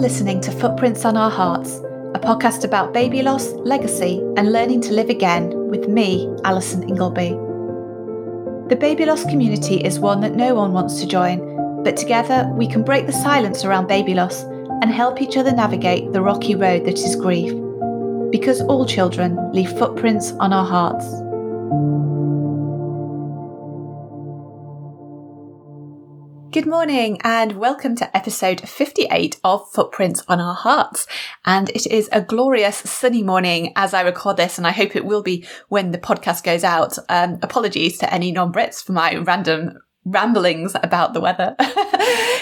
listening to Footprints on Our Hearts, a podcast about baby loss, legacy, and learning to live again with me, Alison Ingleby. The baby loss community is one that no one wants to join, but together we can break the silence around baby loss and help each other navigate the rocky road that is grief. Because all children leave footprints on our hearts. Good morning and welcome to episode 58 of Footprints on Our Hearts. And it is a glorious sunny morning as I record this, and I hope it will be when the podcast goes out. Um, apologies to any non Brits for my random ramblings about the weather.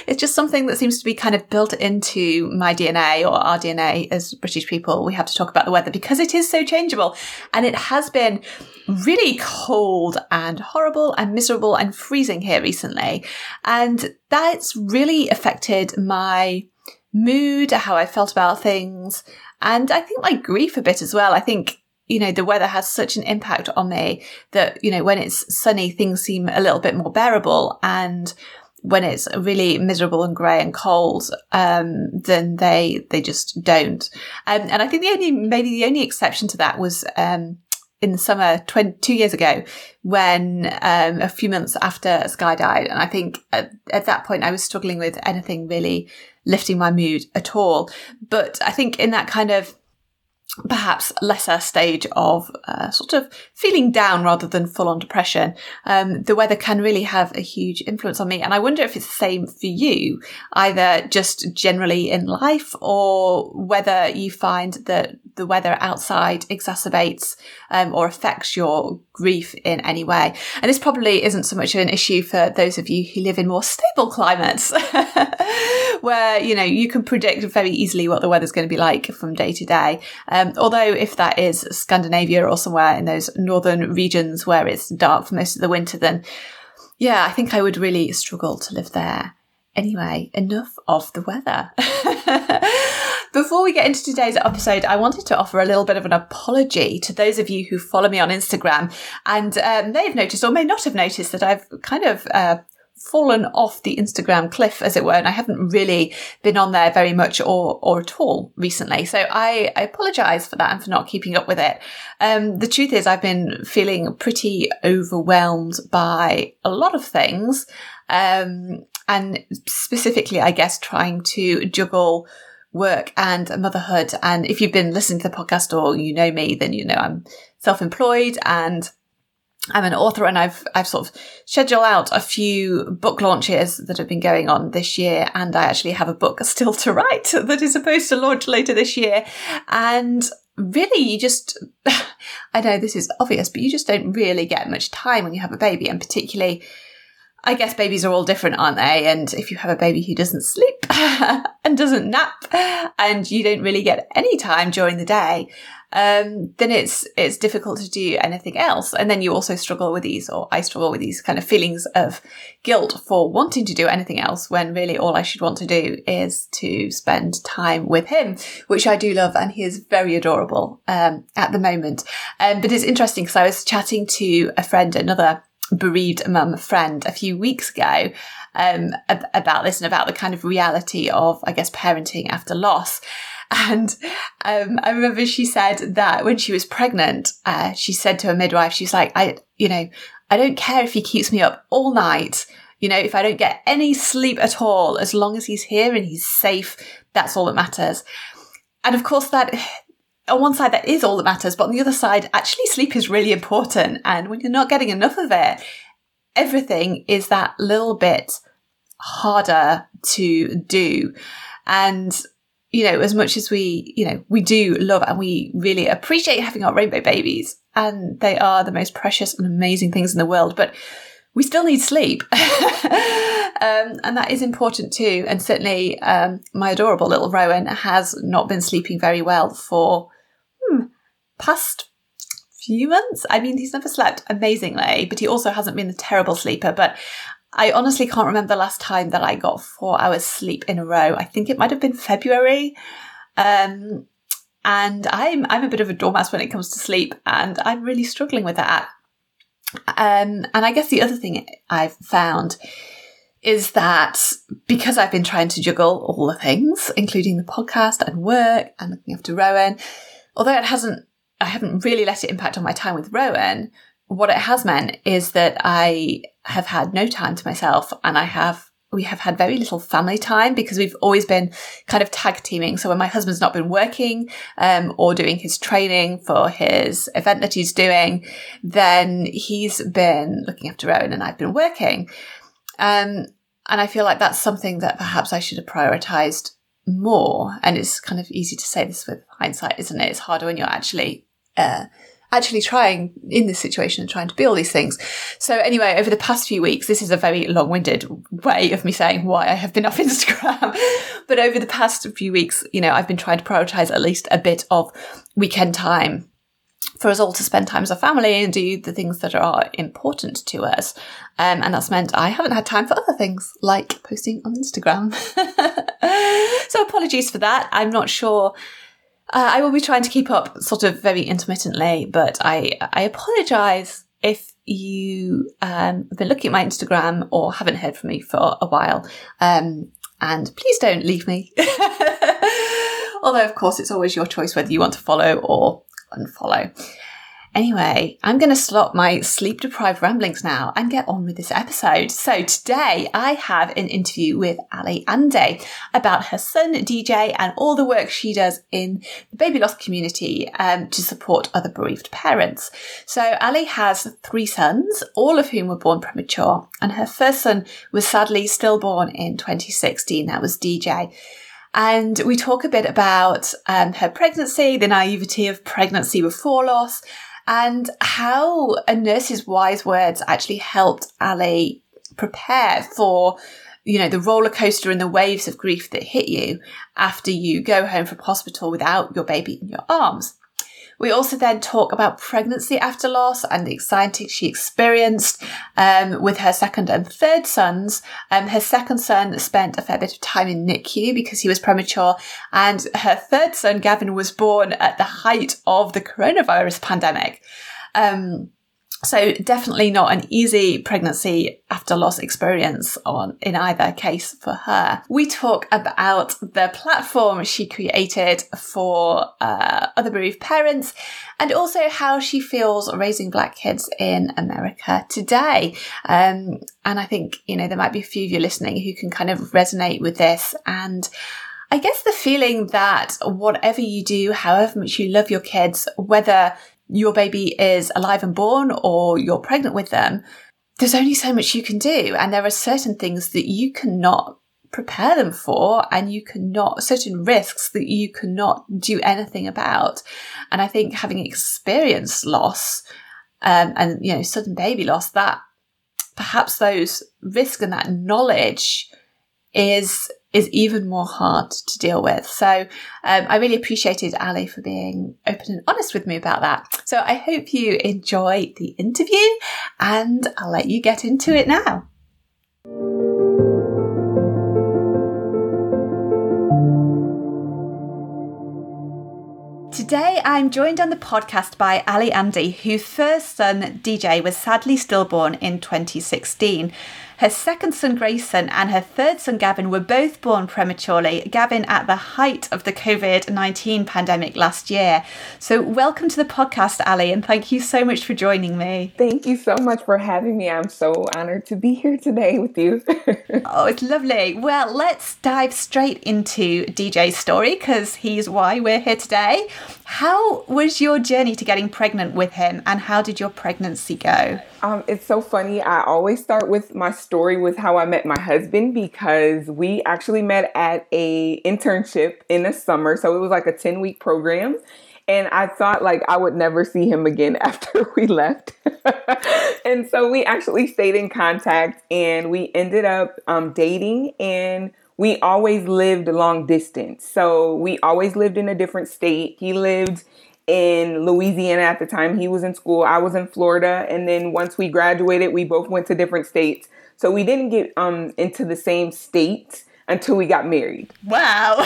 it's just something that seems to be kind of built into my DNA or our DNA as British people. We have to talk about the weather because it is so changeable and it has been really cold and horrible and miserable and freezing here recently. And that's really affected my mood, how I felt about things. And I think my grief a bit as well. I think you know, the weather has such an impact on me that, you know, when it's sunny, things seem a little bit more bearable. And when it's really miserable and grey and cold, um, then they, they just don't. Um, and I think the only, maybe the only exception to that was, um, in the summer 20, two years ago when um, a few months after Sky died. And I think at, at, that point I was struggling with anything really lifting my mood at all. But I think in that kind of perhaps lesser stage of uh, sort of feeling down rather than full on depression, um, the weather can really have a huge influence on me. And I wonder if it's the same for you, either just generally in life or whether you find that the weather outside exacerbates um, or affects your grief in any way. And this probably isn't so much an issue for those of you who live in more stable climates where, you know, you can predict very easily what the weather's going to be like from day to day. Um, um, although if that is Scandinavia or somewhere in those northern regions where it's dark for most of the winter, then yeah, I think I would really struggle to live there. Anyway, enough of the weather. Before we get into today's episode, I wanted to offer a little bit of an apology to those of you who follow me on Instagram and um, may have noticed or may not have noticed that I've kind of uh, fallen off the Instagram cliff, as it were, and I haven't really been on there very much or or at all recently. So I, I apologise for that and for not keeping up with it. Um, the truth is, I've been feeling pretty overwhelmed by a lot of things, um, and specifically, I guess, trying to juggle work and motherhood. And if you've been listening to the podcast or you know me, then you know I'm self-employed and I'm an author and I've, I've sort of scheduled out a few book launches that have been going on this year. And I actually have a book still to write that is supposed to launch later this year. And really you just, I know this is obvious, but you just don't really get much time when you have a baby and particularly I guess babies are all different, aren't they? And if you have a baby who doesn't sleep and doesn't nap and you don't really get any time during the day, um, then it's it's difficult to do anything else. And then you also struggle with these, or I struggle with these kind of feelings of guilt for wanting to do anything else when really all I should want to do is to spend time with him, which I do love, and he is very adorable um, at the moment. Um, but it's interesting because I was chatting to a friend, another bereaved mum friend a few weeks ago um, about this and about the kind of reality of, I guess, parenting after loss. And um, I remember she said that when she was pregnant, uh, she said to her midwife, she's like, I, you know, I don't care if he keeps me up all night. You know, if I don't get any sleep at all, as long as he's here and he's safe, that's all that matters. And of course, that on one side, that is all that matters. But on the other side, actually, sleep is really important. And when you're not getting enough of it, everything is that little bit harder to do. And you know, as much as we, you know, we do love and we really appreciate having our rainbow babies, and they are the most precious and amazing things in the world, but we still need sleep. um, and that is important too. And certainly, um, my adorable little Rowan has not been sleeping very well for hmm, past few months. I mean, he's never slept amazingly, but he also hasn't been a terrible sleeper. But I honestly can't remember the last time that I got four hours sleep in a row. I think it might have been February. Um, and I'm I'm a bit of a dormouse when it comes to sleep, and I'm really struggling with that. Um, and I guess the other thing I've found is that because I've been trying to juggle all the things, including the podcast and work and looking after Rowan, although it hasn't, I haven't really let it impact on my time with Rowan, what it has meant is that I have had no time to myself and I have we have had very little family time because we've always been kind of tag teaming. So when my husband's not been working um, or doing his training for his event that he's doing, then he's been looking after Rowan and I've been working. Um, and I feel like that's something that perhaps I should have prioritized more. And it's kind of easy to say this with hindsight, isn't it? It's harder when you're actually uh, actually trying in this situation and trying to be all these things. So anyway, over the past few weeks, this is a very long-winded way of me saying why I have been off Instagram. but over the past few weeks, you know, I've been trying to prioritize at least a bit of weekend time for us all to spend time as a family and do the things that are important to us. Um, and that's meant I haven't had time for other things like posting on Instagram. so apologies for that. I'm not sure uh, I will be trying to keep up sort of very intermittently, but I I apologise if you um, have been looking at my Instagram or haven't heard from me for a while. Um, and please don't leave me. Although, of course, it's always your choice whether you want to follow or unfollow. Anyway, I'm going to stop my sleep deprived ramblings now and get on with this episode. So today I have an interview with Ali Ande about her son DJ and all the work she does in the baby loss community um, to support other bereaved parents. So Ali has three sons, all of whom were born premature, and her first son was sadly stillborn in 2016. That was DJ. And we talk a bit about um, her pregnancy, the naivety of pregnancy before loss, and how a nurse's wise words actually helped Ali prepare for you know the roller coaster and the waves of grief that hit you after you go home from hospital without your baby in your arms we also then talk about pregnancy after loss and the anxiety she experienced um, with her second and third sons. Um, her second son spent a fair bit of time in NICU because he was premature, and her third son, Gavin, was born at the height of the coronavirus pandemic. Um, so definitely not an easy pregnancy after loss experience on in either case for her. We talk about the platform she created for uh, other bereaved parents and also how she feels raising black kids in America today. Um, and I think, you know, there might be a few of you listening who can kind of resonate with this and I guess the feeling that whatever you do, however much you love your kids, whether your baby is alive and born or you're pregnant with them, there's only so much you can do. And there are certain things that you cannot prepare them for and you cannot, certain risks that you cannot do anything about. And I think having experienced loss, um, and, you know, sudden baby loss, that perhaps those risks and that knowledge is is even more hard to deal with. So um, I really appreciated Ali for being open and honest with me about that. So I hope you enjoy the interview and I'll let you get into it now. Today, I'm joined on the podcast by Ali Andy, whose first son, DJ, was sadly stillborn in 2016. Her second son, Grayson, and her third son, Gavin, were both born prematurely, Gavin at the height of the COVID 19 pandemic last year. So, welcome to the podcast, Ali, and thank you so much for joining me. Thank you so much for having me. I'm so honored to be here today with you. oh, it's lovely. Well, let's dive straight into DJ's story because he's why we're here today. How was your journey to getting pregnant with him, and how did your pregnancy go? Um, it's so funny. I always start with my story with how I met my husband because we actually met at a internship in the summer. So it was like a 10 week program. And I thought like I would never see him again after we left. and so we actually stayed in contact and we ended up um, dating and we always lived long distance. So we always lived in a different state. He lived in Louisiana at the time. He was in school. I was in Florida. And then once we graduated, we both went to different states. So we didn't get um, into the same state until we got married. Wow.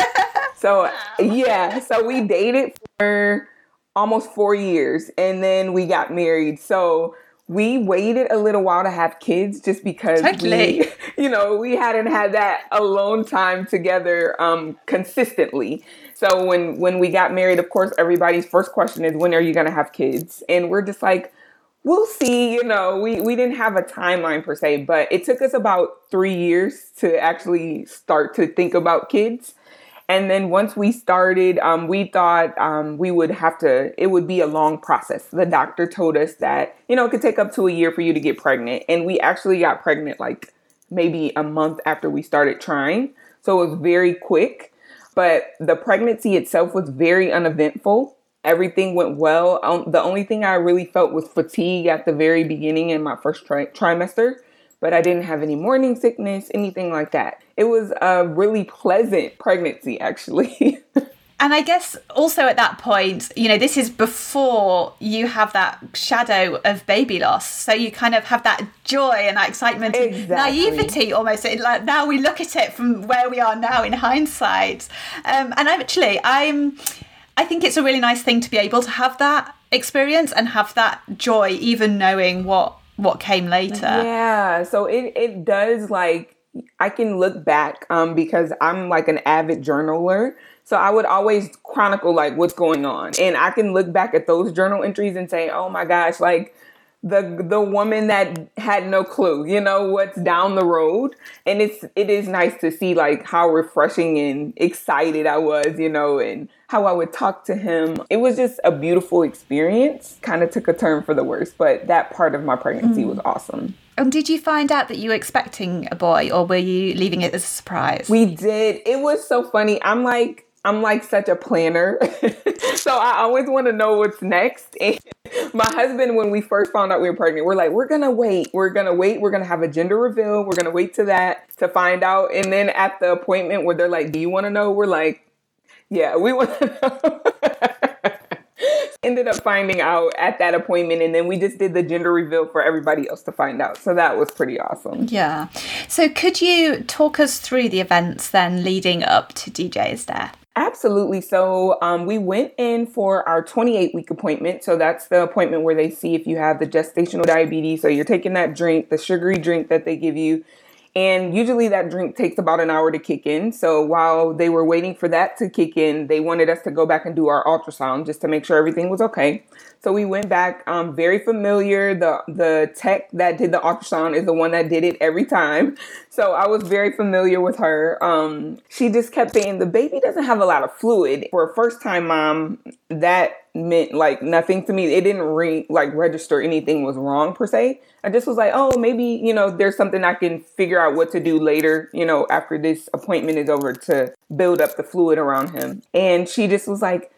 so, wow. yeah. So we dated for almost four years and then we got married. So we waited a little while to have kids just because totally. we, you know, we hadn't had that alone time together um, consistently. So when when we got married, of course, everybody's first question is, when are you going to have kids? And we're just like, we'll see. You know, we we didn't have a timeline per se, but it took us about three years to actually start to think about kids. And then once we started, um, we thought um, we would have to, it would be a long process. The doctor told us that, you know, it could take up to a year for you to get pregnant. And we actually got pregnant like maybe a month after we started trying. So it was very quick. But the pregnancy itself was very uneventful. Everything went well. Um, the only thing I really felt was fatigue at the very beginning in my first tri- trimester but I didn't have any morning sickness, anything like that. It was a really pleasant pregnancy, actually. and I guess also at that point, you know, this is before you have that shadow of baby loss. So you kind of have that joy and that excitement exactly. and naivety almost. Like now we look at it from where we are now in hindsight. Um, and actually, I'm. I think it's a really nice thing to be able to have that experience and have that joy, even knowing what what came later. Yeah. So it it does like I can look back um because I'm like an avid journaler. So I would always chronicle like what's going on. And I can look back at those journal entries and say, "Oh my gosh, like the the woman that had no clue, you know, what's down the road. And it's it is nice to see like how refreshing and excited I was, you know, and how I would talk to him. It was just a beautiful experience. Kind of took a turn for the worse, but that part of my pregnancy mm. was awesome. And did you find out that you were expecting a boy or were you leaving it as a surprise? We did. It was so funny. I'm like I'm like such a planner. so I always want to know what's next. And my husband, when we first found out we were pregnant, we're like, we're going to wait. We're going to wait. We're going to have a gender reveal. We're going to wait to that to find out. And then at the appointment where they're like, do you want to know? We're like, yeah, we want to know. Ended up finding out at that appointment, and then we just did the gender reveal for everybody else to find out. So that was pretty awesome. Yeah. So could you talk us through the events then leading up to DJ's death? Absolutely. So um, we went in for our 28 week appointment. So that's the appointment where they see if you have the gestational diabetes. So you're taking that drink, the sugary drink that they give you. And usually that drink takes about an hour to kick in. So while they were waiting for that to kick in, they wanted us to go back and do our ultrasound just to make sure everything was okay. So we went back, um, very familiar. The the tech that did the ultrasound is the one that did it every time. So I was very familiar with her. Um, she just kept saying the baby doesn't have a lot of fluid. For a first time mom, that meant like nothing to me. It didn't re like register anything was wrong per se. I just was like, oh, maybe you know, there's something I can figure out what to do later. You know, after this appointment is over to build up the fluid around him. And she just was like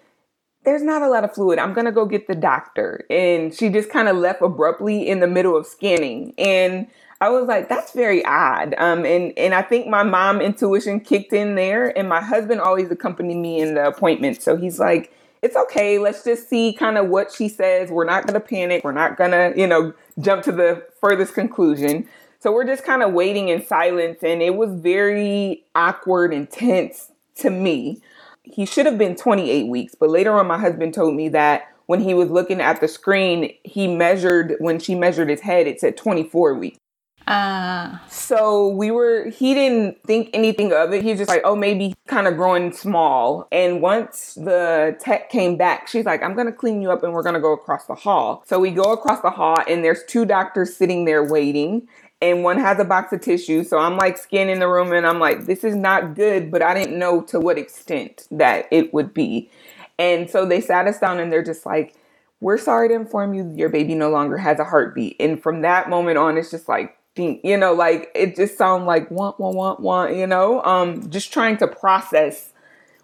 there's not a lot of fluid. I'm to go get the doctor. And she just kind of left abruptly in the middle of scanning. And I was like, that's very odd. Um, and, and I think my mom intuition kicked in there. And my husband always accompanied me in the appointment. So he's like, it's okay. Let's just see kind of what she says. We're not going to panic. We're not going to, you know, jump to the furthest conclusion. So we're just kind of waiting in silence. And it was very awkward and tense to me he should have been 28 weeks, but later on, my husband told me that when he was looking at the screen, he measured, when she measured his head, it said 24 weeks. Uh. So we were, he didn't think anything of it. He was just like, oh, maybe kind of growing small. And once the tech came back, she's like, I'm going to clean you up and we're going to go across the hall. So we go across the hall and there's two doctors sitting there waiting and one has a box of tissue. So I'm like scanning the room and I'm like, this is not good, but I didn't know to what extent that it would be. And so they sat us down and they're just like, we're sorry to inform you your baby no longer has a heartbeat. And from that moment on, it's just like, you know, like it just sounds like want, want, want, want, you know, um, just trying to process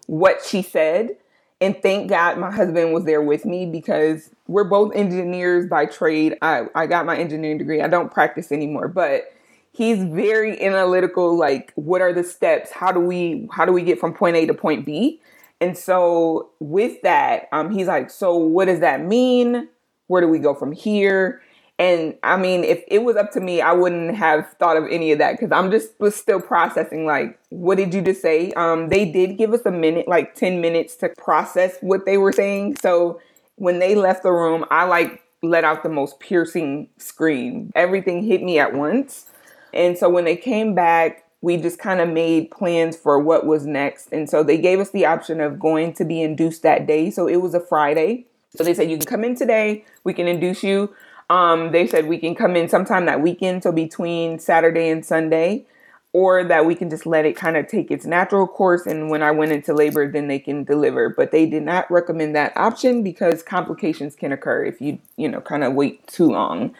what she said. And thank God my husband was there with me because we're both engineers by trade. I, I got my engineering degree. I don't practice anymore, but he's very analytical like what are the steps? How do we how do we get from point a to point b? And so with that um he's like so what does that mean? Where do we go from here and I mean, if it was up to me, I wouldn't have thought of any of that because I'm just was still processing. Like, what did you just say? Um, they did give us a minute, like ten minutes, to process what they were saying. So when they left the room, I like let out the most piercing scream. Everything hit me at once. And so when they came back, we just kind of made plans for what was next. And so they gave us the option of going to be induced that day. So it was a Friday. So they said, you can come in today, we can induce you. Um, they said we can come in sometime that weekend, so between Saturday and Sunday, or that we can just let it kind of take its natural course. And when I went into labor, then they can deliver. But they did not recommend that option because complications can occur if you, you know, kind of wait too long.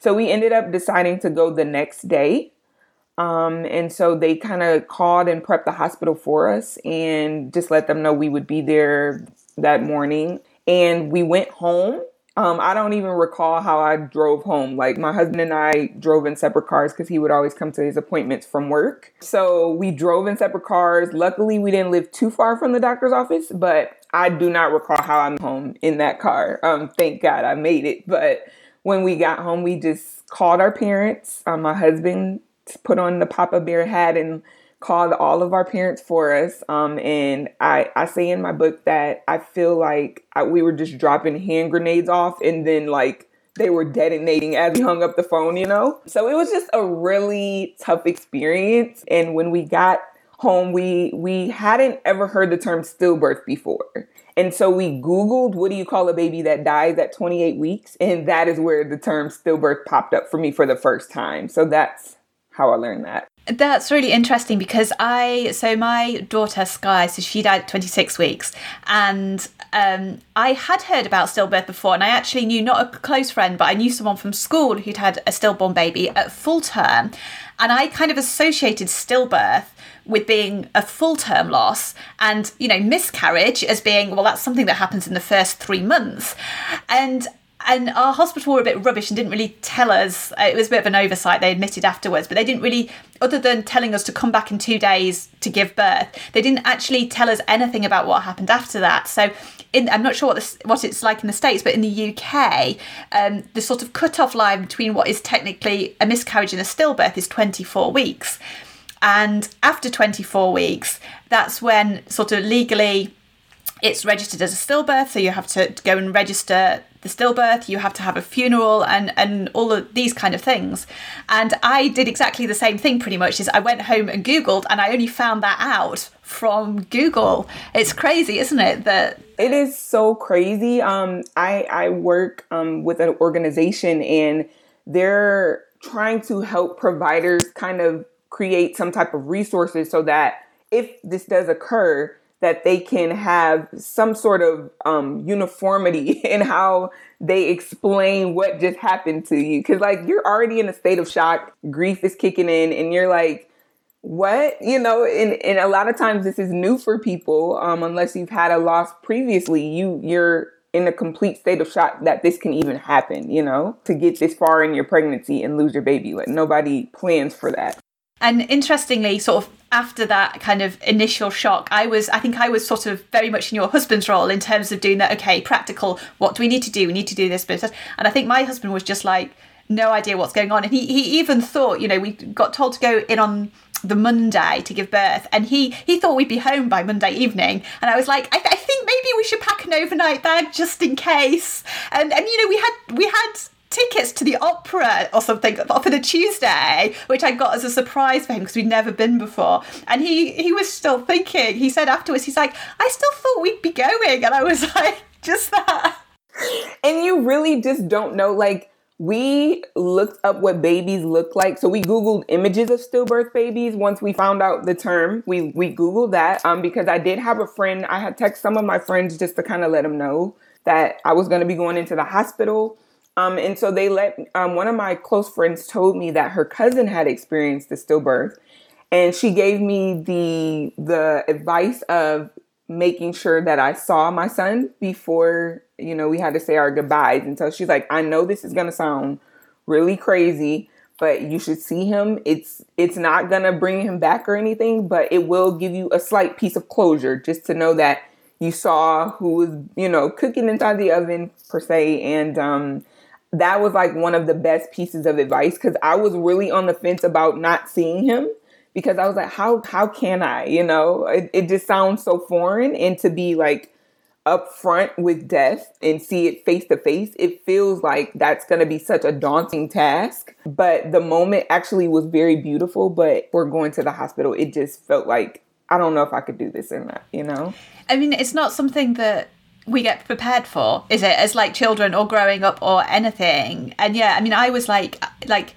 So we ended up deciding to go the next day. Um, and so they kind of called and prepped the hospital for us and just let them know we would be there that morning. And we went home. Um, I don't even recall how I drove home. Like my husband and I drove in separate cars because he would always come to his appointments from work. So we drove in separate cars. Luckily, we didn't live too far from the doctor's office, but I do not recall how I'm home in that car. Um, thank God I made it. But when we got home, we just called our parents. Um, my husband put on the Papa Bear hat and called all of our parents for us. Um, and I, I say in my book that I feel like I, we were just dropping hand grenades off and then like they were detonating as we hung up the phone, you know? So it was just a really tough experience. And when we got home, we we hadn't ever heard the term stillbirth before. And so we Googled, what do you call a baby that dies at 28 weeks? And that is where the term stillbirth popped up for me for the first time. So that's how I learned that. That's really interesting because I so my daughter Sky, so she died at 26 weeks, and um, I had heard about stillbirth before, and I actually knew not a close friend, but I knew someone from school who'd had a stillborn baby at full term, and I kind of associated stillbirth with being a full term loss and you know miscarriage as being well that's something that happens in the first three months. And and our hospital were a bit rubbish and didn't really tell us. Uh, it was a bit of an oversight, they admitted afterwards, but they didn't really, other than telling us to come back in two days to give birth, they didn't actually tell us anything about what happened after that. So in, I'm not sure what this, what it's like in the States, but in the UK, um, the sort of cut-off line between what is technically a miscarriage and a stillbirth is 24 weeks. And after 24 weeks, that's when sort of legally it's registered as a stillbirth, so you have to go and register the stillbirth, you have to have a funeral and and all of these kind of things. And I did exactly the same thing pretty much is I went home and googled and I only found that out from Google. It's crazy, isn't it? That it is so crazy. Um I I work um with an organization and they're trying to help providers kind of create some type of resources so that if this does occur, that they can have some sort of um, uniformity in how they explain what just happened to you. Cause like you're already in a state of shock, grief is kicking in, and you're like, what? You know, and, and a lot of times this is new for people, um, unless you've had a loss previously. You you're in a complete state of shock that this can even happen, you know, to get this far in your pregnancy and lose your baby. Like nobody plans for that. And interestingly, sort of after that kind of initial shock, I was, I think I was sort of very much in your husband's role in terms of doing that, okay, practical, what do we need to do? We need to do this, but, and I think my husband was just like, no idea what's going on. And he, he even thought, you know, we got told to go in on the Monday to give birth, and he he thought we'd be home by Monday evening, and I was like, I, I think maybe we should pack an overnight bag just in case. And and you know we had we had tickets to the opera or something for the Tuesday, which I got as a surprise for him because we'd never been before. And he he was still thinking. He said afterwards, he's like, I still thought we'd be going, and I was like, just that. And you really just don't know, like. We looked up what babies look like. So we Googled images of stillbirth babies once we found out the term. We we Googled that um, because I did have a friend. I had text some of my friends just to kind of let them know that I was going to be going into the hospital um, and so they let um, one of my close friends told me that her cousin had experienced the stillbirth, and she gave me the the advice of making sure that I saw my son before you know we had to say our goodbyes. And so she's like, I know this is gonna sound really crazy, but you should see him. It's it's not gonna bring him back or anything, but it will give you a slight piece of closure just to know that you saw who was you know cooking inside the oven per se and um that was like one of the best pieces of advice because I was really on the fence about not seeing him because I was like, how how can I? You know, it, it just sounds so foreign, and to be like up front with death and see it face to face, it feels like that's going to be such a daunting task. But the moment actually was very beautiful. But we're going to the hospital, it just felt like I don't know if I could do this or not, you know? I mean, it's not something that we get prepared for, is it? As like children or growing up or anything. And yeah, I mean, I was like, like,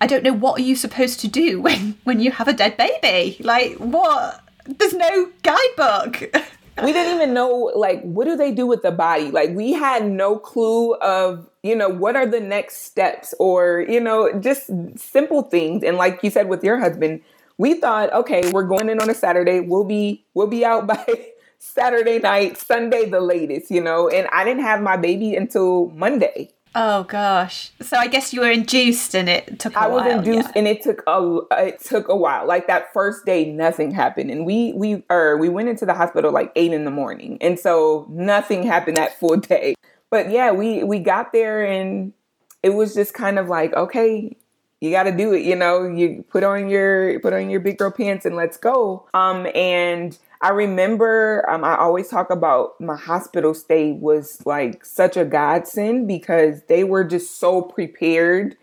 I don't know what are you supposed to do when when you have a dead baby? Like what? There's no guidebook. we didn't even know like what do they do with the body like we had no clue of you know what are the next steps or you know just simple things and like you said with your husband we thought okay we're going in on a saturday we'll be we'll be out by saturday night sunday the latest you know and i didn't have my baby until monday Oh gosh! So I guess you were induced, and it took. I was induced, yeah. and it took a it took a while. Like that first day, nothing happened, and we we or er, we went into the hospital like eight in the morning, and so nothing happened that full day. But yeah, we we got there, and it was just kind of like, okay, you got to do it. You know, you put on your put on your big girl pants and let's go. Um, and I remember um, I always talk about my hospital stay was like such a godsend because they were just so prepared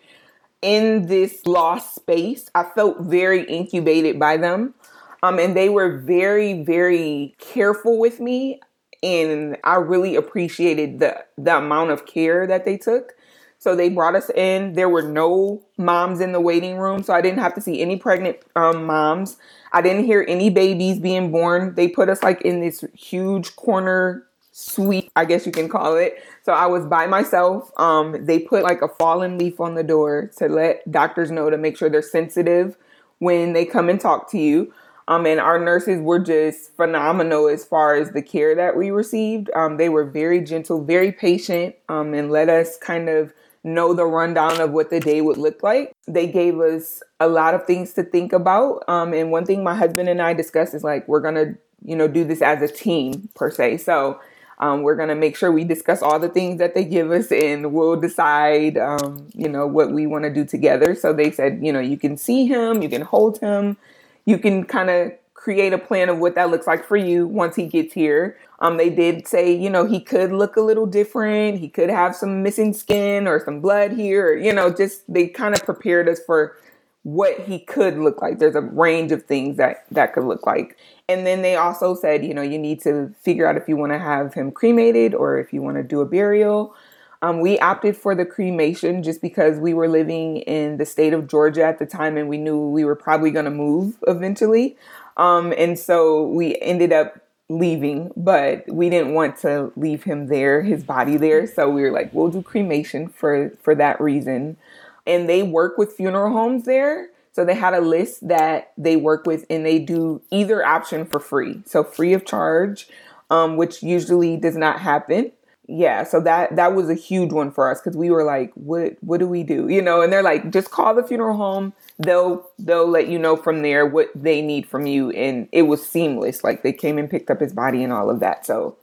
in this lost space. I felt very incubated by them. Um, and they were very, very careful with me. And I really appreciated the, the amount of care that they took. So they brought us in. There were no moms in the waiting room, so I didn't have to see any pregnant um, moms. I didn't hear any babies being born. They put us like in this huge corner suite, I guess you can call it. So I was by myself. Um, they put like a fallen leaf on the door to let doctors know to make sure they're sensitive when they come and talk to you. Um, and our nurses were just phenomenal as far as the care that we received. Um, they were very gentle, very patient, um, and let us kind of know the rundown of what the day would look like. They gave us a lot of things to think about. Um, and one thing my husband and I discussed is like, we're going to, you know, do this as a team per se. So um, we're going to make sure we discuss all the things that they give us and we'll decide, um, you know, what we want to do together. So they said, you know, you can see him, you can hold him, you can kind of create a plan of what that looks like for you once he gets here. Um, they did say, you know, he could look a little different. He could have some missing skin or some blood here. Or, you know, just they kind of prepared us for what he could look like. There's a range of things that that could look like. And then they also said, you know, you need to figure out if you want to have him cremated or if you want to do a burial. Um, we opted for the cremation just because we were living in the state of Georgia at the time and we knew we were probably going to move eventually. Um, and so we ended up leaving, but we didn't want to leave him there, his body there. So we were like, we'll do cremation for for that reason. And they work with funeral homes there. So they had a list that they work with and they do either option for free. So free of charge, um, which usually does not happen yeah so that that was a huge one for us because we were like what what do we do? You know and they're like just call the funeral home. They'll they'll let you know from there what they need from you. And it was seamless like they came and picked up his body and all of that so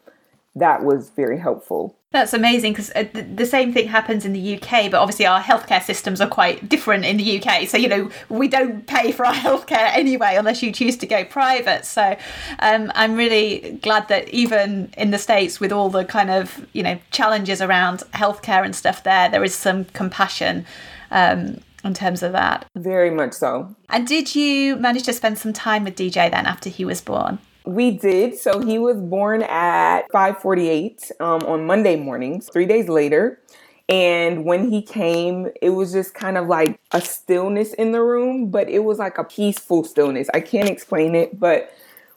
that was very helpful that's amazing because uh, the same thing happens in the UK, but obviously our healthcare systems are quite different in the UK. So, you know, we don't pay for our healthcare anyway unless you choose to go private. So, um, I'm really glad that even in the States, with all the kind of, you know, challenges around healthcare and stuff there, there is some compassion. Um, in terms of that. Very much so. And did you manage to spend some time with DJ then after he was born? We did. So he was born at 5:48 um, on Monday mornings. Three days later, and when he came, it was just kind of like a stillness in the room, but it was like a peaceful stillness. I can't explain it, but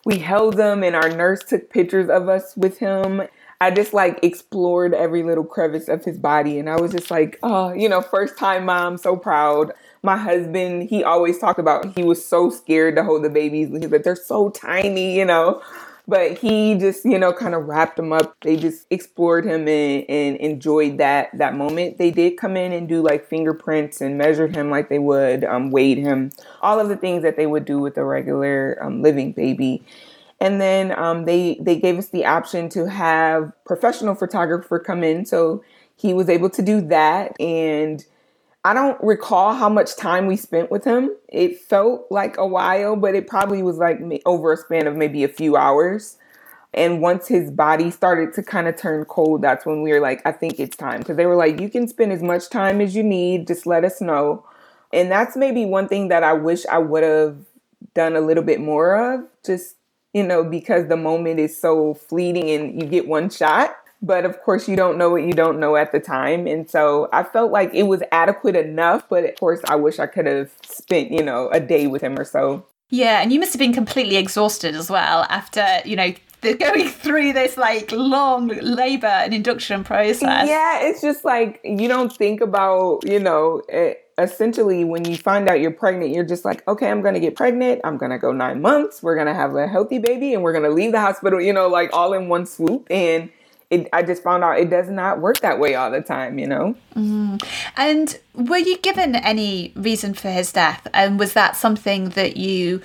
we held him, and our nurse took pictures of us with him. I just like explored every little crevice of his body, and I was just like, oh, you know, first time mom, so proud my husband, he always talked about he was so scared to hold the babies. He's like, they're so tiny, you know. But he just, you know, kind of wrapped them up. They just explored him and, and enjoyed that that moment. They did come in and do like fingerprints and measured him like they would, um, weighed him, all of the things that they would do with a regular um, living baby. And then um, they they gave us the option to have professional photographer come in, so he was able to do that and I don't recall how much time we spent with him. It felt like a while, but it probably was like over a span of maybe a few hours. And once his body started to kind of turn cold, that's when we were like, I think it's time. Because they were like, you can spend as much time as you need, just let us know. And that's maybe one thing that I wish I would have done a little bit more of, just, you know, because the moment is so fleeting and you get one shot. But of course, you don't know what you don't know at the time. And so I felt like it was adequate enough. But of course, I wish I could have spent, you know, a day with him or so. Yeah, and you must have been completely exhausted as well after, you know, going through this like long labor and induction process. Yeah, it's just like you don't think about, you know, it, essentially when you find out you're pregnant, you're just like, okay, I'm going to get pregnant. I'm going to go nine months. We're going to have a healthy baby and we're going to leave the hospital, you know, like all in one swoop. And it, I just found out it does not work that way all the time, you know? Mm. And were you given any reason for his death? And was that something that you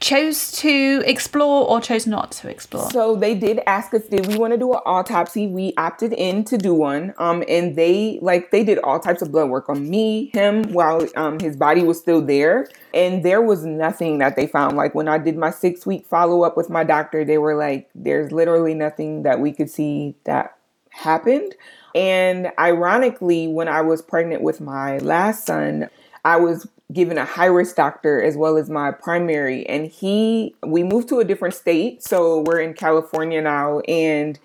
chose to explore or chose not to explore? So they did ask us, did we want to do an autopsy? We opted in to do one. Um, and they like they did all types of blood work on me, him, while um his body was still there. And there was nothing that they found. Like when I did my six week follow up with my doctor, they were like, there's literally nothing that we could see that happened. And ironically, when I was pregnant with my last son, I was given a high risk doctor as well as my primary and he we moved to a different state so we're in California now and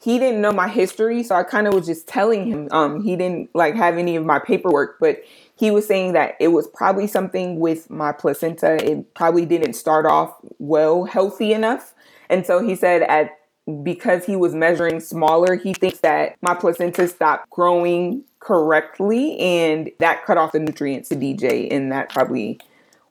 he didn't know my history so I kind of was just telling him um he didn't like have any of my paperwork but he was saying that it was probably something with my placenta it probably didn't start off well healthy enough and so he said at because he was measuring smaller he thinks that my placenta stopped growing correctly and that cut off the nutrients to DJ and that probably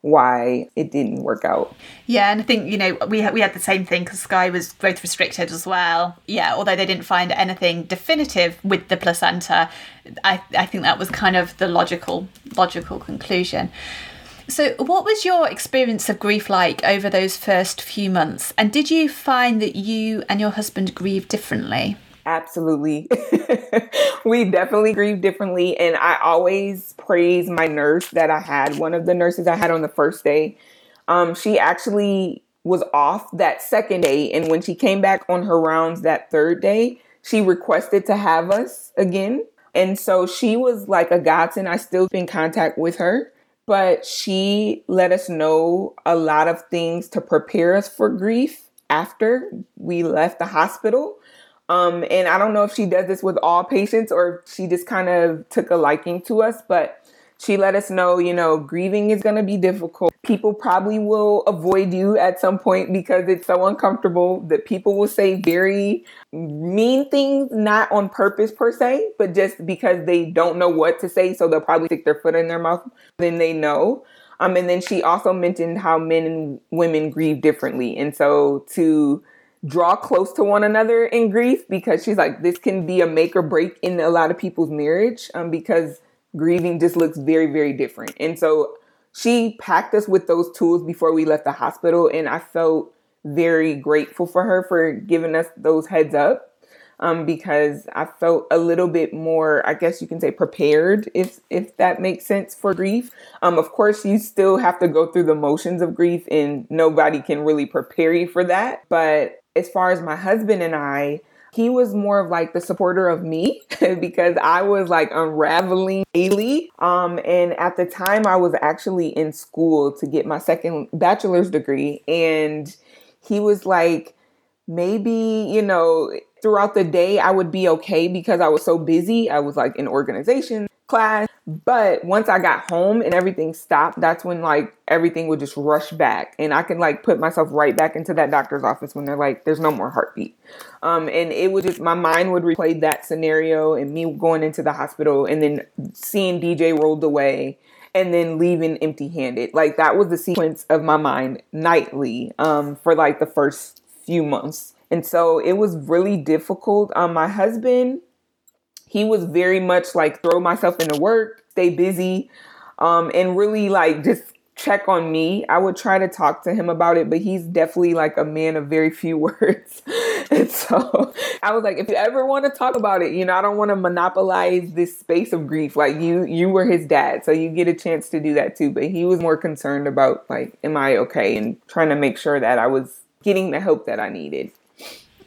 why it didn't work out. Yeah, and I think you know we had, we had the same thing because Sky was growth restricted as well. Yeah, although they didn't find anything definitive with the placenta, I I think that was kind of the logical logical conclusion. So, what was your experience of grief like over those first few months? And did you find that you and your husband grieved differently? Absolutely. we definitely grieve differently. And I always praise my nurse that I had. One of the nurses I had on the first day, um, she actually was off that second day. And when she came back on her rounds that third day, she requested to have us again. And so she was like a godsend. I still in contact with her, but she let us know a lot of things to prepare us for grief after we left the hospital. Um, and I don't know if she does this with all patients or she just kind of took a liking to us, but she let us know, you know, grieving is going to be difficult. People probably will avoid you at some point because it's so uncomfortable that people will say very mean things, not on purpose per se, but just because they don't know what to say. So they'll probably stick their foot in their mouth. Then they know. Um, and then she also mentioned how men and women grieve differently. And so to, draw close to one another in grief because she's like this can be a make or break in a lot of people's marriage um, because grieving just looks very very different and so she packed us with those tools before we left the hospital and i felt very grateful for her for giving us those heads up um, because I felt a little bit more, I guess you can say, prepared, if if that makes sense for grief. Um, of course, you still have to go through the motions of grief, and nobody can really prepare you for that. But as far as my husband and I, he was more of like the supporter of me because I was like unraveling daily. Um, and at the time, I was actually in school to get my second bachelor's degree, and he was like, maybe you know throughout the day, I would be okay because I was so busy. I was like in organization class. But once I got home and everything stopped, that's when like everything would just rush back. And I can like put myself right back into that doctor's office when they're like, there's no more heartbeat. Um, and it would just, my mind would replay that scenario and me going into the hospital and then seeing DJ rolled away and then leaving empty handed. Like that was the sequence of my mind nightly um, for like the first few months. And so it was really difficult. Um, my husband, he was very much like throw myself into work, stay busy, um, and really like just check on me. I would try to talk to him about it, but he's definitely like a man of very few words. and so I was like, if you ever want to talk about it, you know, I don't want to monopolize this space of grief. Like you, you were his dad, so you get a chance to do that too. But he was more concerned about like, am I okay, and trying to make sure that I was getting the help that I needed.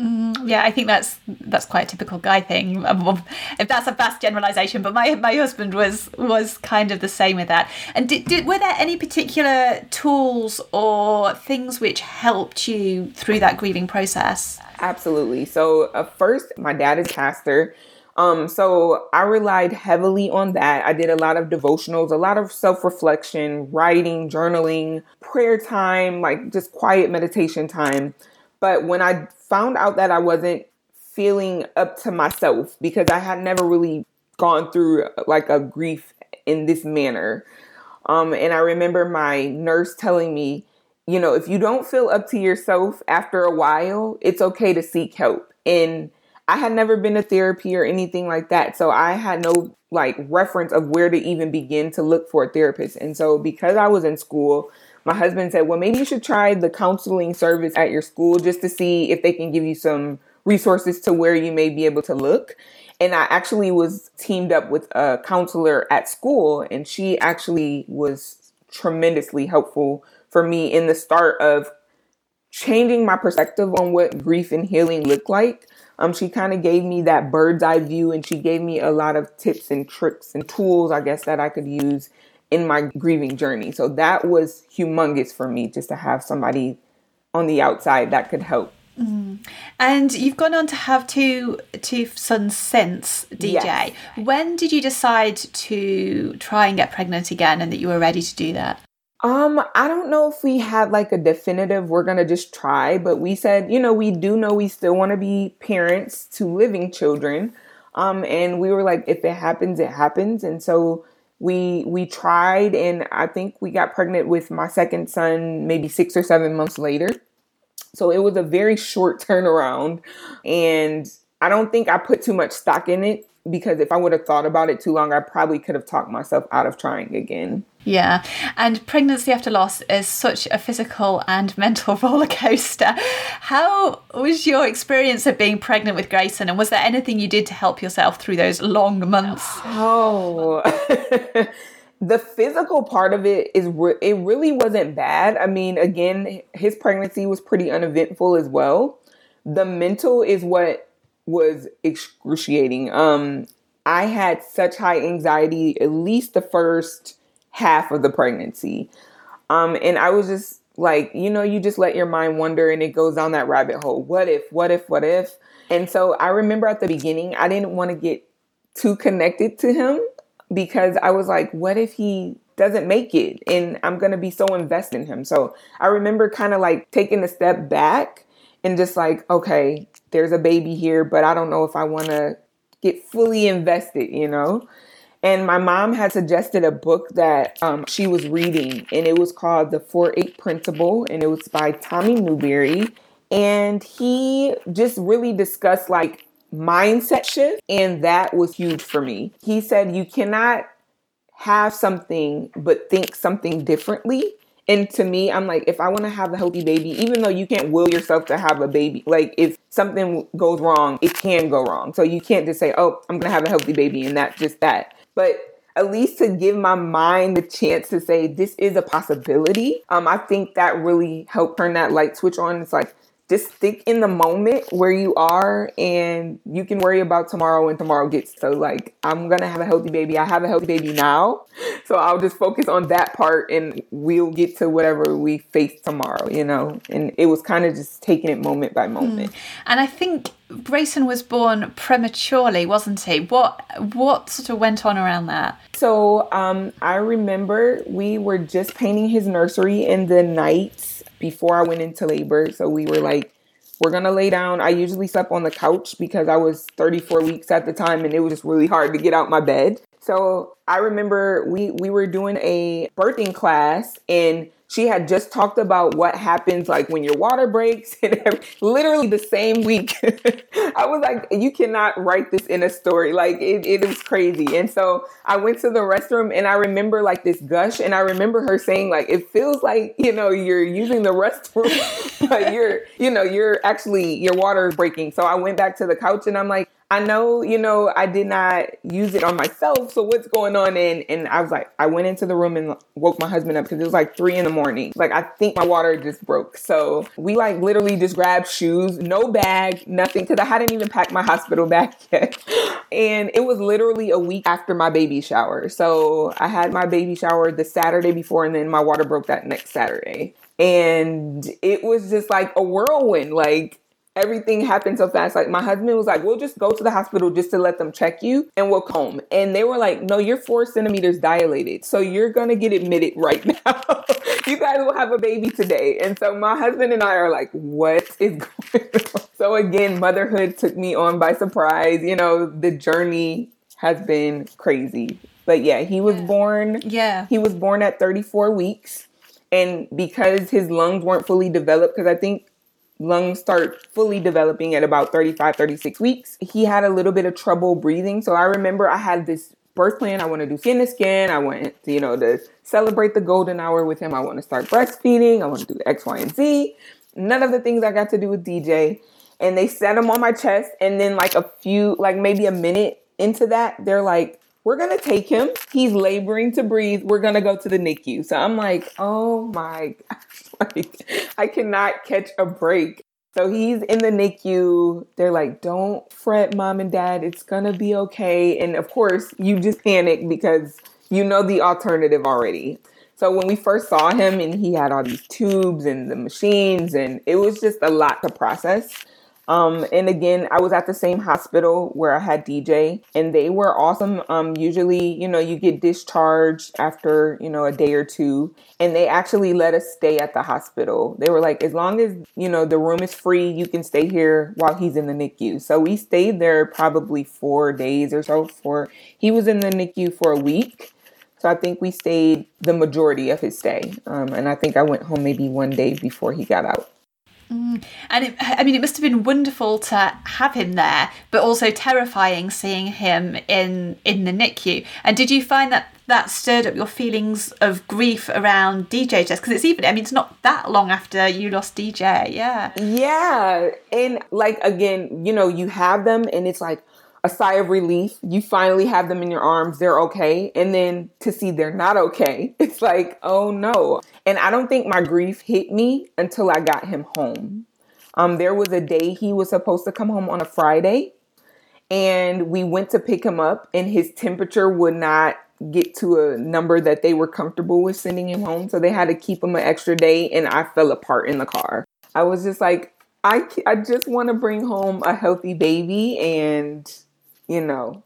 Mm, yeah, I think that's that's quite a typical guy thing. If that's a vast generalization, but my my husband was was kind of the same with that. And did, did were there any particular tools or things which helped you through that grieving process? Absolutely. So uh, first, my dad is pastor. Um, so I relied heavily on that. I did a lot of devotionals, a lot of self reflection, writing, journaling, prayer time, like just quiet meditation time. But when I found out that I wasn't feeling up to myself because I had never really gone through like a grief in this manner. Um, and I remember my nurse telling me, you know, if you don't feel up to yourself after a while, it's okay to seek help. And I had never been to therapy or anything like that. So I had no like reference of where to even begin to look for a therapist. And so because I was in school, my husband said, well, maybe you should try the counseling service at your school just to see if they can give you some resources to where you may be able to look. And I actually was teamed up with a counselor at school, and she actually was tremendously helpful for me in the start of changing my perspective on what grief and healing look like um, she kind of gave me that bird's eye view and she gave me a lot of tips and tricks and tools, I guess, that I could use in my grieving journey. So that was humongous for me just to have somebody on the outside that could help. Mm. And you've gone on to have two two sons since DJ. Yes. When did you decide to try and get pregnant again and that you were ready to do that? Um, I don't know if we had like a definitive we're gonna just try, but we said, you know, we do know we still want to be parents to living children. Um, and we were like, if it happens, it happens. And so we we tried and I think we got pregnant with my second son maybe six or seven months later. So it was a very short turnaround. And I don't think I put too much stock in it because if I would have thought about it too long, I probably could have talked myself out of trying again. Yeah, and pregnancy after loss is such a physical and mental roller coaster. How was your experience of being pregnant with Grayson, and was there anything you did to help yourself through those long months? Oh, the physical part of it is re- it really wasn't bad. I mean, again, his pregnancy was pretty uneventful as well. The mental is what was excruciating. Um, I had such high anxiety at least the first half of the pregnancy. Um, and I was just like, you know, you just let your mind wander and it goes down that rabbit hole. What if, what if, what if? And so I remember at the beginning, I didn't want to get too connected to him because I was like, what if he doesn't make it and I'm going to be so invested in him. So I remember kind of like taking a step back and just like, okay, there's a baby here, but I don't know if I want to get fully invested, you know? And my mom had suggested a book that um, she was reading, and it was called The 4 8 Principle, and it was by Tommy Newberry. And he just really discussed like mindset shift, and that was huge for me. He said, You cannot have something but think something differently. And to me, I'm like, if I want to have a healthy baby, even though you can't will yourself to have a baby, like if something goes wrong, it can go wrong. So you can't just say, oh, I'm going to have a healthy baby and that's just that. But at least to give my mind the chance to say this is a possibility, um, I think that really helped turn that light switch on. It's like, just stick in the moment where you are and you can worry about tomorrow when tomorrow gets so like i'm gonna have a healthy baby i have a healthy baby now so i'll just focus on that part and we'll get to whatever we face tomorrow you know and it was kind of just taking it moment by moment mm. and i think Grayson was born prematurely, wasn't he? What what sort of went on around that? So um, I remember we were just painting his nursery in the night before I went into labor. So we were like, we're gonna lay down. I usually slept on the couch because I was 34 weeks at the time and it was just really hard to get out my bed. So I remember we we were doing a birthing class and she had just talked about what happens like when your water breaks and literally the same week. I was like you cannot write this in a story. Like it, it is crazy. And so i went to the restroom and i remember like this gush and i remember her saying like it feels like you know you're using the restroom but you're you know you're actually your water is breaking. So i went back to the couch and i'm like I know, you know, I did not use it on myself. So what's going on? And and I was like, I went into the room and woke my husband up because it was like three in the morning. Like I think my water just broke. So we like literally just grabbed shoes, no bag, nothing, because I hadn't even packed my hospital bag yet. and it was literally a week after my baby shower. So I had my baby shower the Saturday before, and then my water broke that next Saturday. And it was just like a whirlwind. Like everything happened so fast. Like my husband was like, "We'll just go to the hospital just to let them check you, and we'll come." And they were like, "No, you're four centimeters dilated, so you're gonna get admitted right now. you guys will have a baby today." And so my husband and I are like, "What is going on?" So again, motherhood took me on by surprise. You know, the journey has been crazy. But yeah, he was Yeah. born. Yeah. He was born at 34 weeks. And because his lungs weren't fully developed, because I think lungs start fully developing at about 35, 36 weeks, he had a little bit of trouble breathing. So I remember I had this birth plan. I want to do skin to skin. I want, to, you know, to celebrate the golden hour with him. I want to start breastfeeding. I want to do X, Y, and Z. None of the things I got to do with DJ. And they set him on my chest. And then, like a few, like maybe a minute into that, they're like, we're gonna take him. He's laboring to breathe. We're gonna go to the NICU. So I'm like, oh my gosh, like I cannot catch a break. So he's in the NICU. They're like, don't fret, mom and dad. It's gonna be okay. And of course, you just panic because you know the alternative already. So when we first saw him and he had all these tubes and the machines, and it was just a lot to process. Um, and again, I was at the same hospital where I had DJ, and they were awesome. Um, usually, you know, you get discharged after, you know, a day or two, and they actually let us stay at the hospital. They were like, as long as, you know, the room is free, you can stay here while he's in the NICU. So we stayed there probably four days or so for, he was in the NICU for a week. So I think we stayed the majority of his stay. Um, and I think I went home maybe one day before he got out. Mm. And it, I mean, it must have been wonderful to have him there, but also terrifying seeing him in in the NICU. And did you find that that stirred up your feelings of grief around DJ just because it's even? I mean, it's not that long after you lost DJ. Yeah. Yeah. And like again, you know, you have them and it's like a sigh of relief. You finally have them in your arms. They're okay. And then to see they're not okay, it's like, oh no. And I don't think my grief hit me until I got him home. Um, there was a day he was supposed to come home on a Friday, and we went to pick him up, and his temperature would not get to a number that they were comfortable with sending him home. So they had to keep him an extra day, and I fell apart in the car. I was just like, I, I just want to bring home a healthy baby, and you know,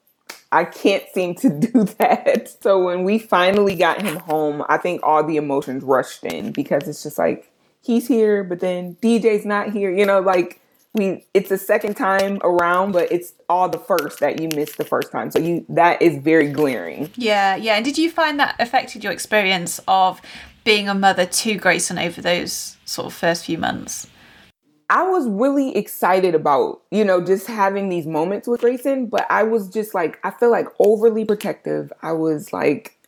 I can't seem to do that. So when we finally got him home, I think all the emotions rushed in because it's just like he's here, but then DJ's not here. You know, like we it's the second time around, but it's all the first that you missed the first time. So you that is very glaring. Yeah, yeah. And did you find that affected your experience of being a mother to Grayson over those sort of first few months? I was really excited about, you know, just having these moments with Grayson, but I was just like, I feel like overly protective. I was like,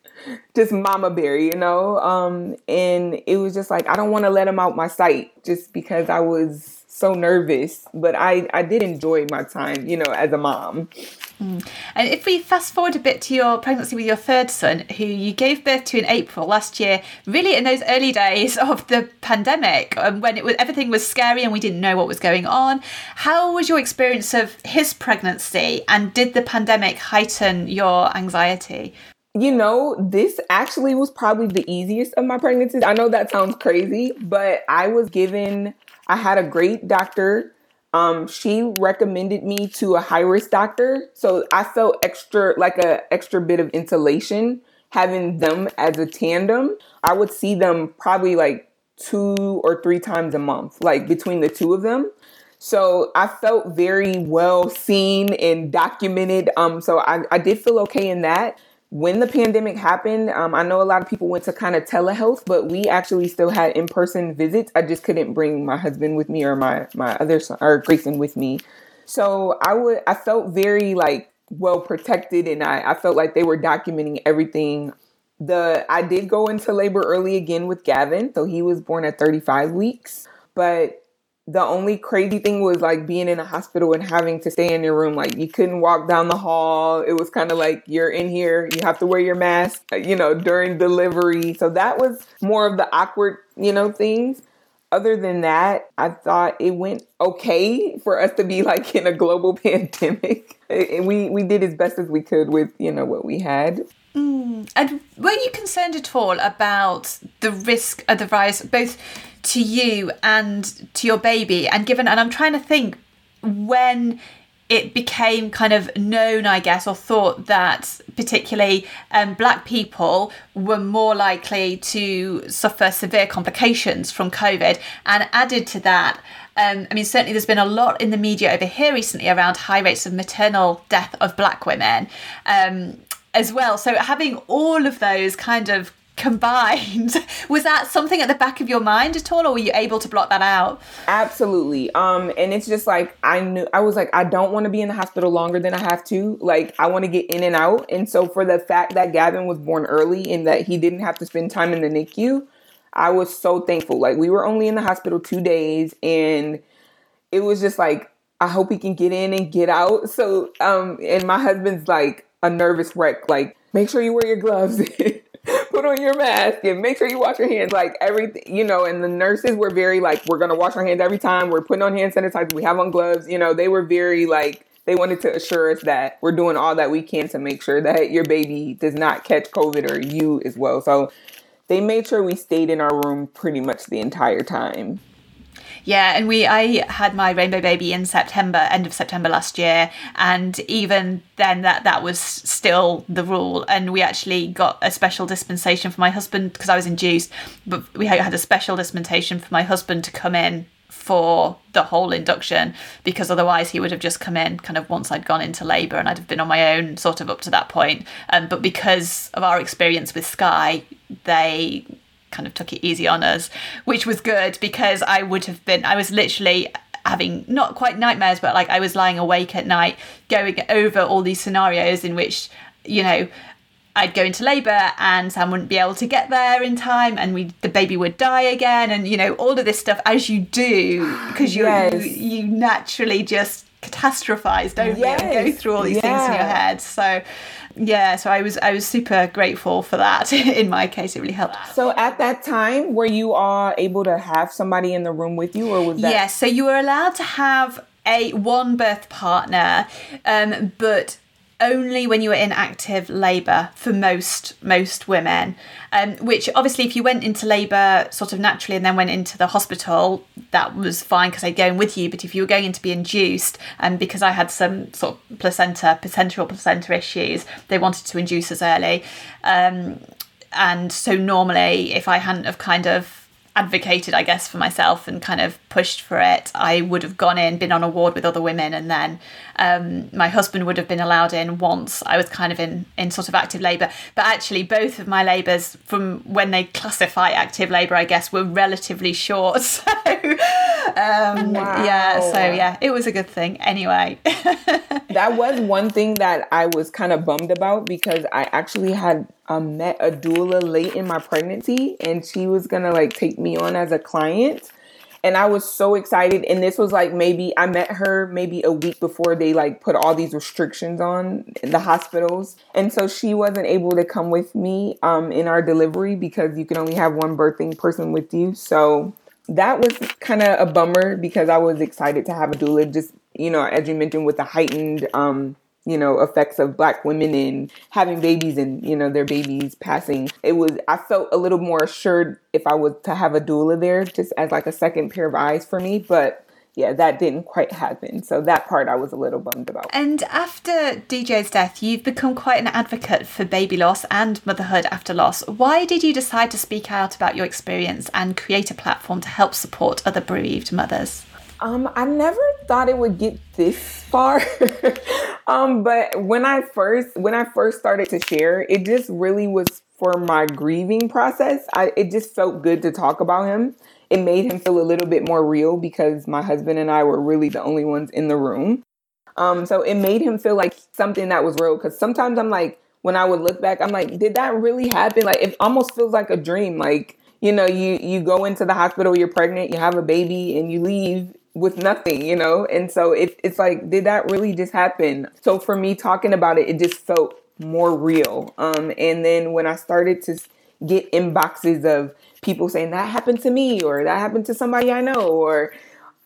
just mama bear, you know? Um, and it was just like, I don't want to let him out my sight just because I was so nervous, but I, I did enjoy my time, you know, as a mom. And if we fast forward a bit to your pregnancy with your third son, who you gave birth to in April last year, really in those early days of the pandemic, um, when it was everything was scary and we didn't know what was going on, how was your experience of his pregnancy, and did the pandemic heighten your anxiety? You know, this actually was probably the easiest of my pregnancies. I know that sounds crazy, but I was given, I had a great doctor. Um, she recommended me to a high risk doctor. So I felt extra, like a extra bit of insulation having them as a tandem. I would see them probably like two or three times a month, like between the two of them. So I felt very well seen and documented. Um, so I, I did feel okay in that. When the pandemic happened, um, I know a lot of people went to kind of telehealth, but we actually still had in person visits. I just couldn't bring my husband with me or my my other son or Grayson with me. So I would I felt very like well protected, and I, I felt like they were documenting everything. The I did go into labor early again with Gavin, so he was born at 35 weeks, but the only crazy thing was like being in a hospital and having to stay in your room. Like you couldn't walk down the hall. It was kind of like you're in here, you have to wear your mask, uh, you know, during delivery. So that was more of the awkward, you know, things. Other than that, I thought it went okay for us to be like in a global pandemic. we we did as best as we could with, you know, what we had. Mm. And were you concerned at all about the risk of the virus, both to you and to your baby? And given, and I'm trying to think when it became kind of known, I guess, or thought that particularly um, black people were more likely to suffer severe complications from COVID. And added to that, um, I mean, certainly there's been a lot in the media over here recently around high rates of maternal death of black women. Um, as well. So having all of those kind of combined. Was that something at the back of your mind at all or were you able to block that out? Absolutely. Um and it's just like i knew i was like i don't want to be in the hospital longer than i have to. Like i want to get in and out. And so for the fact that gavin was born early and that he didn't have to spend time in the nicu i was so thankful. Like we were only in the hospital two days and it was just like i hope he can get in and get out. So um and my husband's like a nervous wreck. Like, make sure you wear your gloves, put on your mask, and make sure you wash your hands. Like everything, you know. And the nurses were very like, we're gonna wash our hands every time. We're putting on hand sanitizer. We have on gloves. You know, they were very like they wanted to assure us that we're doing all that we can to make sure that your baby does not catch COVID or you as well. So they made sure we stayed in our room pretty much the entire time. Yeah, and we I had my rainbow baby in September, end of September last year, and even then that that was still the rule. And we actually got a special dispensation for my husband because I was induced, but we had a special dispensation for my husband to come in for the whole induction because otherwise he would have just come in kind of once I'd gone into labour and I'd have been on my own sort of up to that point. Um, but because of our experience with Sky, they kind of took it easy on us, which was good because I would have been, I was literally having not quite nightmares, but like I was lying awake at night going over all these scenarios in which, you know, I'd go into labour and Sam wouldn't be able to get there in time and we the baby would die again and you know all of this stuff as you do because you, yes. you, you naturally just catastrophize don't yes. you and go through all these yeah. things in your head so yeah so i was i was super grateful for that in my case it really helped so at that time were you all able to have somebody in the room with you or was that yes so you were allowed to have a one birth partner um, but only when you were in active labour for most most women. Um, which obviously, if you went into labour sort of naturally and then went into the hospital, that was fine because I'd go in with you. But if you were going in to be induced, and um, because I had some sort of placenta, potential placenta issues, they wanted to induce us early. Um, and so normally, if I hadn't have kind of advocated, I guess, for myself and kind of pushed for it, I would have gone in, been on a ward with other women, and then um, my husband would have been allowed in once I was kind of in, in sort of active labour. But actually, both of my labours, from when they classify active labour, I guess, were relatively short. So, um, wow. yeah, so yeah, it was a good thing anyway. that was one thing that I was kind of bummed about because I actually had um, met a doula late in my pregnancy and she was gonna like take me on as a client and I was so excited. And this was like maybe I met her maybe a week before they like put all these restrictions on the hospitals, and so she wasn't able to come with me um, in our delivery because you can only have one birthing person with you. So that was kind of a bummer because I was excited to have a doula. Just you know, as you mentioned, with the heightened um, you know effects of black women and having babies and you know their babies passing it was i felt a little more assured if i was to have a doula there just as like a second pair of eyes for me but yeah, that didn't quite happen. So that part I was a little bummed about. And after DJ's death, you've become quite an advocate for baby loss and motherhood after loss. Why did you decide to speak out about your experience and create a platform to help support other bereaved mothers? Um, I never thought it would get this far. um, but when I first when I first started to share, it just really was for my grieving process. I it just felt good to talk about him. It made him feel a little bit more real because my husband and I were really the only ones in the room. Um, so it made him feel like something that was real. Because sometimes I'm like, when I would look back, I'm like, did that really happen? Like it almost feels like a dream. Like you know, you you go into the hospital, you're pregnant, you have a baby, and you leave with nothing, you know? And so it, it's like, did that really just happen? So for me talking about it, it just felt more real. Um, and then when I started to get inboxes of people saying that happened to me or that happened to somebody I know or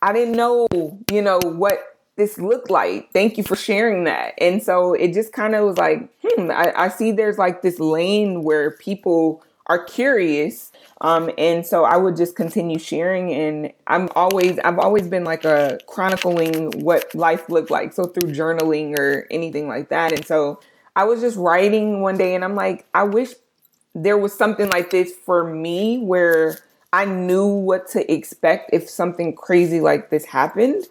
I didn't know, you know, what this looked like. Thank you for sharing that. And so it just kind of was like, hmm, I, I see there's like this lane where people are curious um, and so I would just continue sharing, and I'm always I've always been like a chronicling what life looked like, so through journaling or anything like that. And so I was just writing one day, and I'm like, I wish there was something like this for me where I knew what to expect if something crazy like this happened.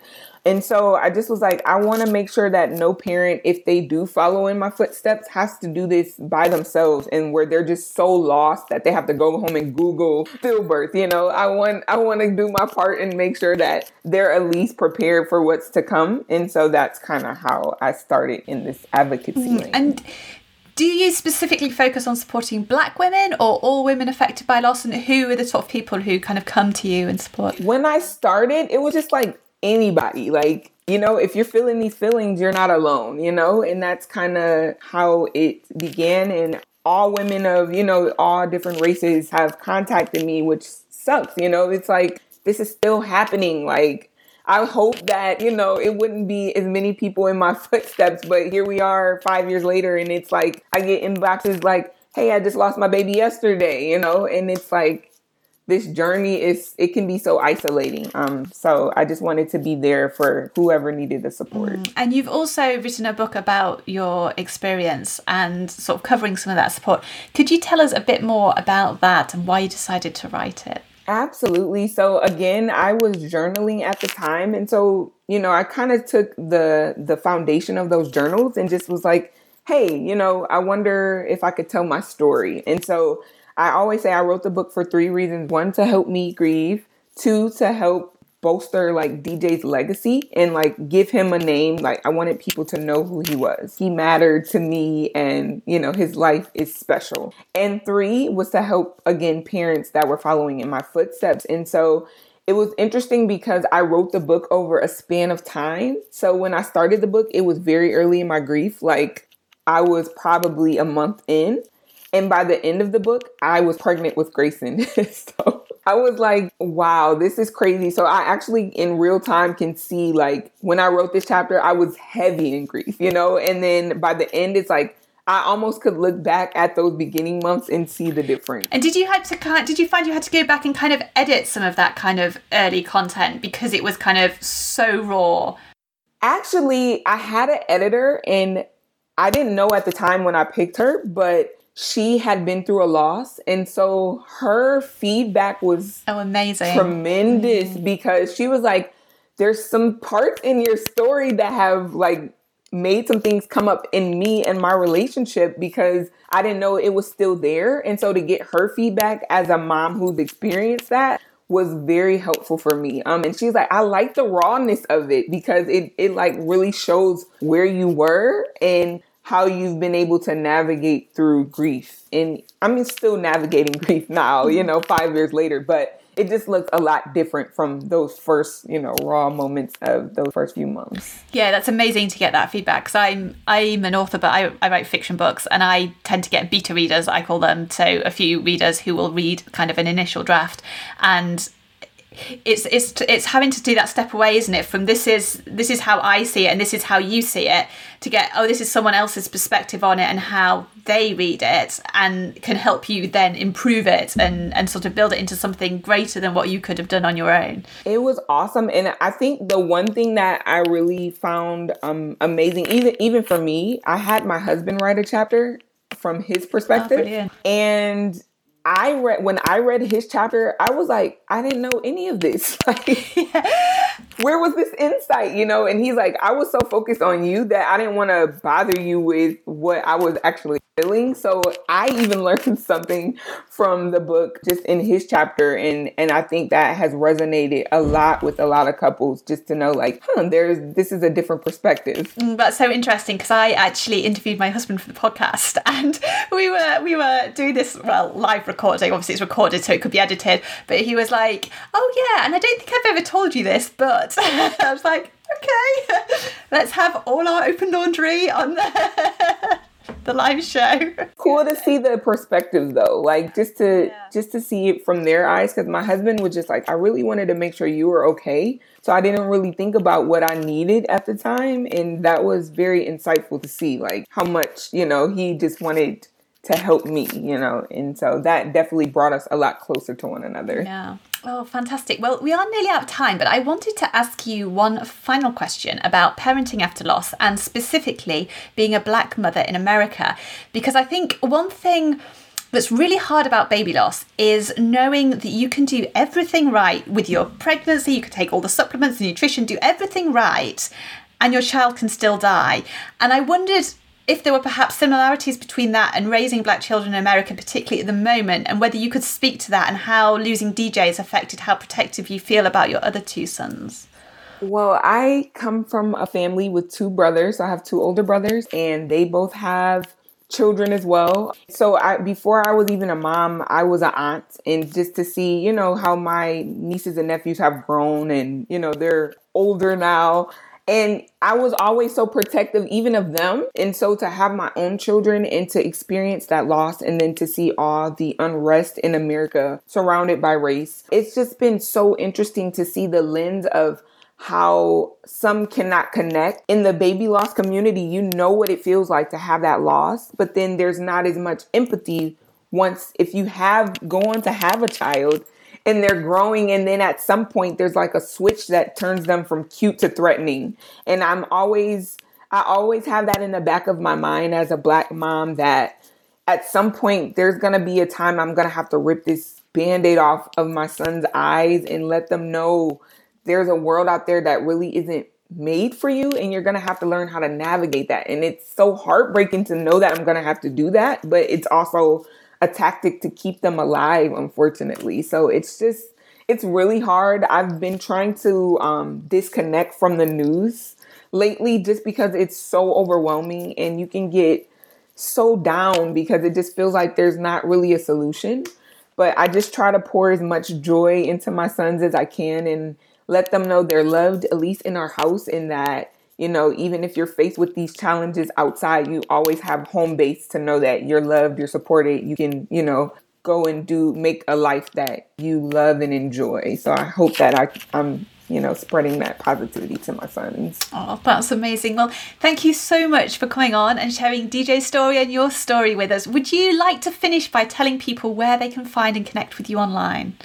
And so I just was like, I want to make sure that no parent, if they do follow in my footsteps, has to do this by themselves and where they're just so lost that they have to go home and Google stillbirth. You know, I want I want to do my part and make sure that they're at least prepared for what's to come. And so that's kind of how I started in this advocacy. Mm, and do you specifically focus on supporting black women or all women affected by loss and who are the sort of people who kind of come to you and support when i started it was just like anybody. Like, you know, if you're feeling these feelings, you're not alone, you know? And that's kind of how it began. And all women of, you know, all different races have contacted me, which sucks, you know? It's like, this is still happening. Like, I hope that, you know, it wouldn't be as many people in my footsteps, but here we are five years later, and it's like, I get inboxes like, hey, I just lost my baby yesterday, you know? And it's like, this journey is it can be so isolating um so i just wanted to be there for whoever needed the support mm. and you've also written a book about your experience and sort of covering some of that support could you tell us a bit more about that and why you decided to write it absolutely so again i was journaling at the time and so you know i kind of took the the foundation of those journals and just was like hey you know i wonder if i could tell my story and so I always say I wrote the book for three reasons. One, to help me grieve. Two, to help bolster like DJ's legacy and like give him a name. Like I wanted people to know who he was. He mattered to me and you know his life is special. And three was to help again parents that were following in my footsteps. And so it was interesting because I wrote the book over a span of time. So when I started the book, it was very early in my grief. Like I was probably a month in. And by the end of the book, I was pregnant with Grayson. so I was like, wow, this is crazy. So I actually in real time can see like when I wrote this chapter, I was heavy in grief, you know? And then by the end, it's like, I almost could look back at those beginning months and see the difference. And did you had to kind did you find you had to go back and kind of edit some of that kind of early content because it was kind of so raw? Actually, I had an editor and I didn't know at the time when I picked her, but she had been through a loss and so her feedback was oh amazing tremendous mm. because she was like there's some parts in your story that have like made some things come up in me and my relationship because I didn't know it was still there and so to get her feedback as a mom who's experienced that was very helpful for me. Um, and she's like, I like the rawness of it because it, it like really shows where you were and how you've been able to navigate through grief. And I'm still navigating grief now, you know, five years later, but it just looks a lot different from those first, you know, raw moments of those first few months. Yeah, that's amazing to get that feedback. Because I'm I'm an author, but I, I write fiction books, and I tend to get beta readers, I call them, so a few readers who will read kind of an initial draft, and it's it's it's having to do that step away isn't it from this is this is how i see it and this is how you see it to get oh this is someone else's perspective on it and how they read it and can help you then improve it and and sort of build it into something greater than what you could have done on your own. It was awesome. And i think the one thing that i really found um amazing even even for me i had my husband write a chapter from his perspective. oh, and I read when I read his chapter, I was like, I didn't know any of this. where was this insight? You know, and he's like, I was so focused on you that I didn't want to bother you with what I was actually feeling. So I even learned something from the book just in his chapter. And, and I think that has resonated a lot with a lot of couples just to know like, huh, there's, this is a different perspective. Mm, that's so interesting because I actually interviewed my husband for the podcast and we were, we were doing this, well, live recording. Obviously it's recorded so it could be edited, but he was like, oh yeah. And I don't think I've ever told you this, but I was like, okay, let's have all our open laundry on the the live show. Cool to see the perspectives though, like just to yeah. just to see it from their eyes. Because my husband was just like, I really wanted to make sure you were okay, so I didn't really think about what I needed at the time, and that was very insightful to see, like how much you know he just wanted to help me, you know, and so that definitely brought us a lot closer to one another. Yeah. Oh, fantastic. Well, we are nearly out of time, but I wanted to ask you one final question about parenting after loss and specifically being a black mother in America. Because I think one thing that's really hard about baby loss is knowing that you can do everything right with your pregnancy, you can take all the supplements, the nutrition, do everything right, and your child can still die. And I wondered if there were perhaps similarities between that and raising black children in America, particularly at the moment, and whether you could speak to that and how losing DJ has affected how protective you feel about your other two sons. Well, I come from a family with two brothers. I have two older brothers, and they both have children as well. So I before I was even a mom, I was an aunt and just to see, you know, how my nieces and nephews have grown and, you know, they're older now. And I was always so protective, even of them. And so to have my own children and to experience that loss and then to see all the unrest in America surrounded by race, it's just been so interesting to see the lens of how some cannot connect. In the baby loss community, you know what it feels like to have that loss, but then there's not as much empathy once if you have gone to have a child and they're growing and then at some point there's like a switch that turns them from cute to threatening. And i'm always i always have that in the back of my mind as a black mom that at some point there's going to be a time i'm going to have to rip this band-aid off of my son's eyes and let them know there's a world out there that really isn't made for you and you're going to have to learn how to navigate that. And it's so heartbreaking to know that i'm going to have to do that but it's also a tactic to keep them alive, unfortunately. So it's just, it's really hard. I've been trying to um, disconnect from the news lately just because it's so overwhelming and you can get so down because it just feels like there's not really a solution. But I just try to pour as much joy into my sons as I can and let them know they're loved, at least in our house, and that you know, even if you're faced with these challenges outside, you always have home base to know that you're loved, you're supported, you can, you know, go and do make a life that you love and enjoy. So I hope that I I'm you know, spreading that positivity to my sons. Oh, that's amazing. Well, thank you so much for coming on and sharing DJ's story and your story with us. Would you like to finish by telling people where they can find and connect with you online?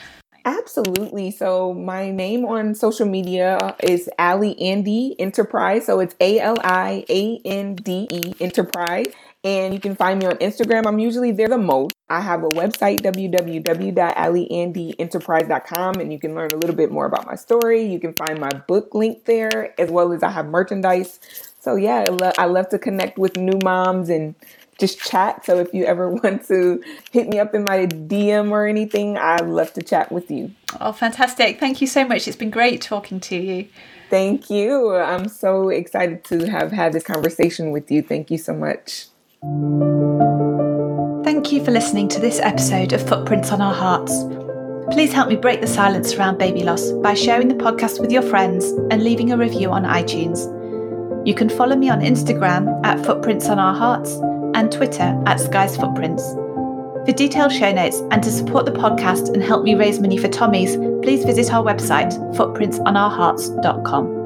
Absolutely. So my name on social media is Ali Ande Enterprise. So it's A L I A N D E Enterprise. And you can find me on Instagram. I'm usually there the most. I have a website, www.aliandeenterprise.com, and you can learn a little bit more about my story. You can find my book link there, as well as I have merchandise. So, yeah, I love to connect with new moms and just chat. So if you ever want to hit me up in my DM or anything, I'd love to chat with you. Oh, fantastic. Thank you so much. It's been great talking to you. Thank you. I'm so excited to have had this conversation with you. Thank you so much. Thank you for listening to this episode of Footprints on Our Hearts. Please help me break the silence around baby loss by sharing the podcast with your friends and leaving a review on iTunes. You can follow me on Instagram at Footprints on Our Hearts and Twitter at Skies Footprints. For detailed show notes and to support the podcast and help me raise money for Tommy's, please visit our website, footprintsonourhearts.com.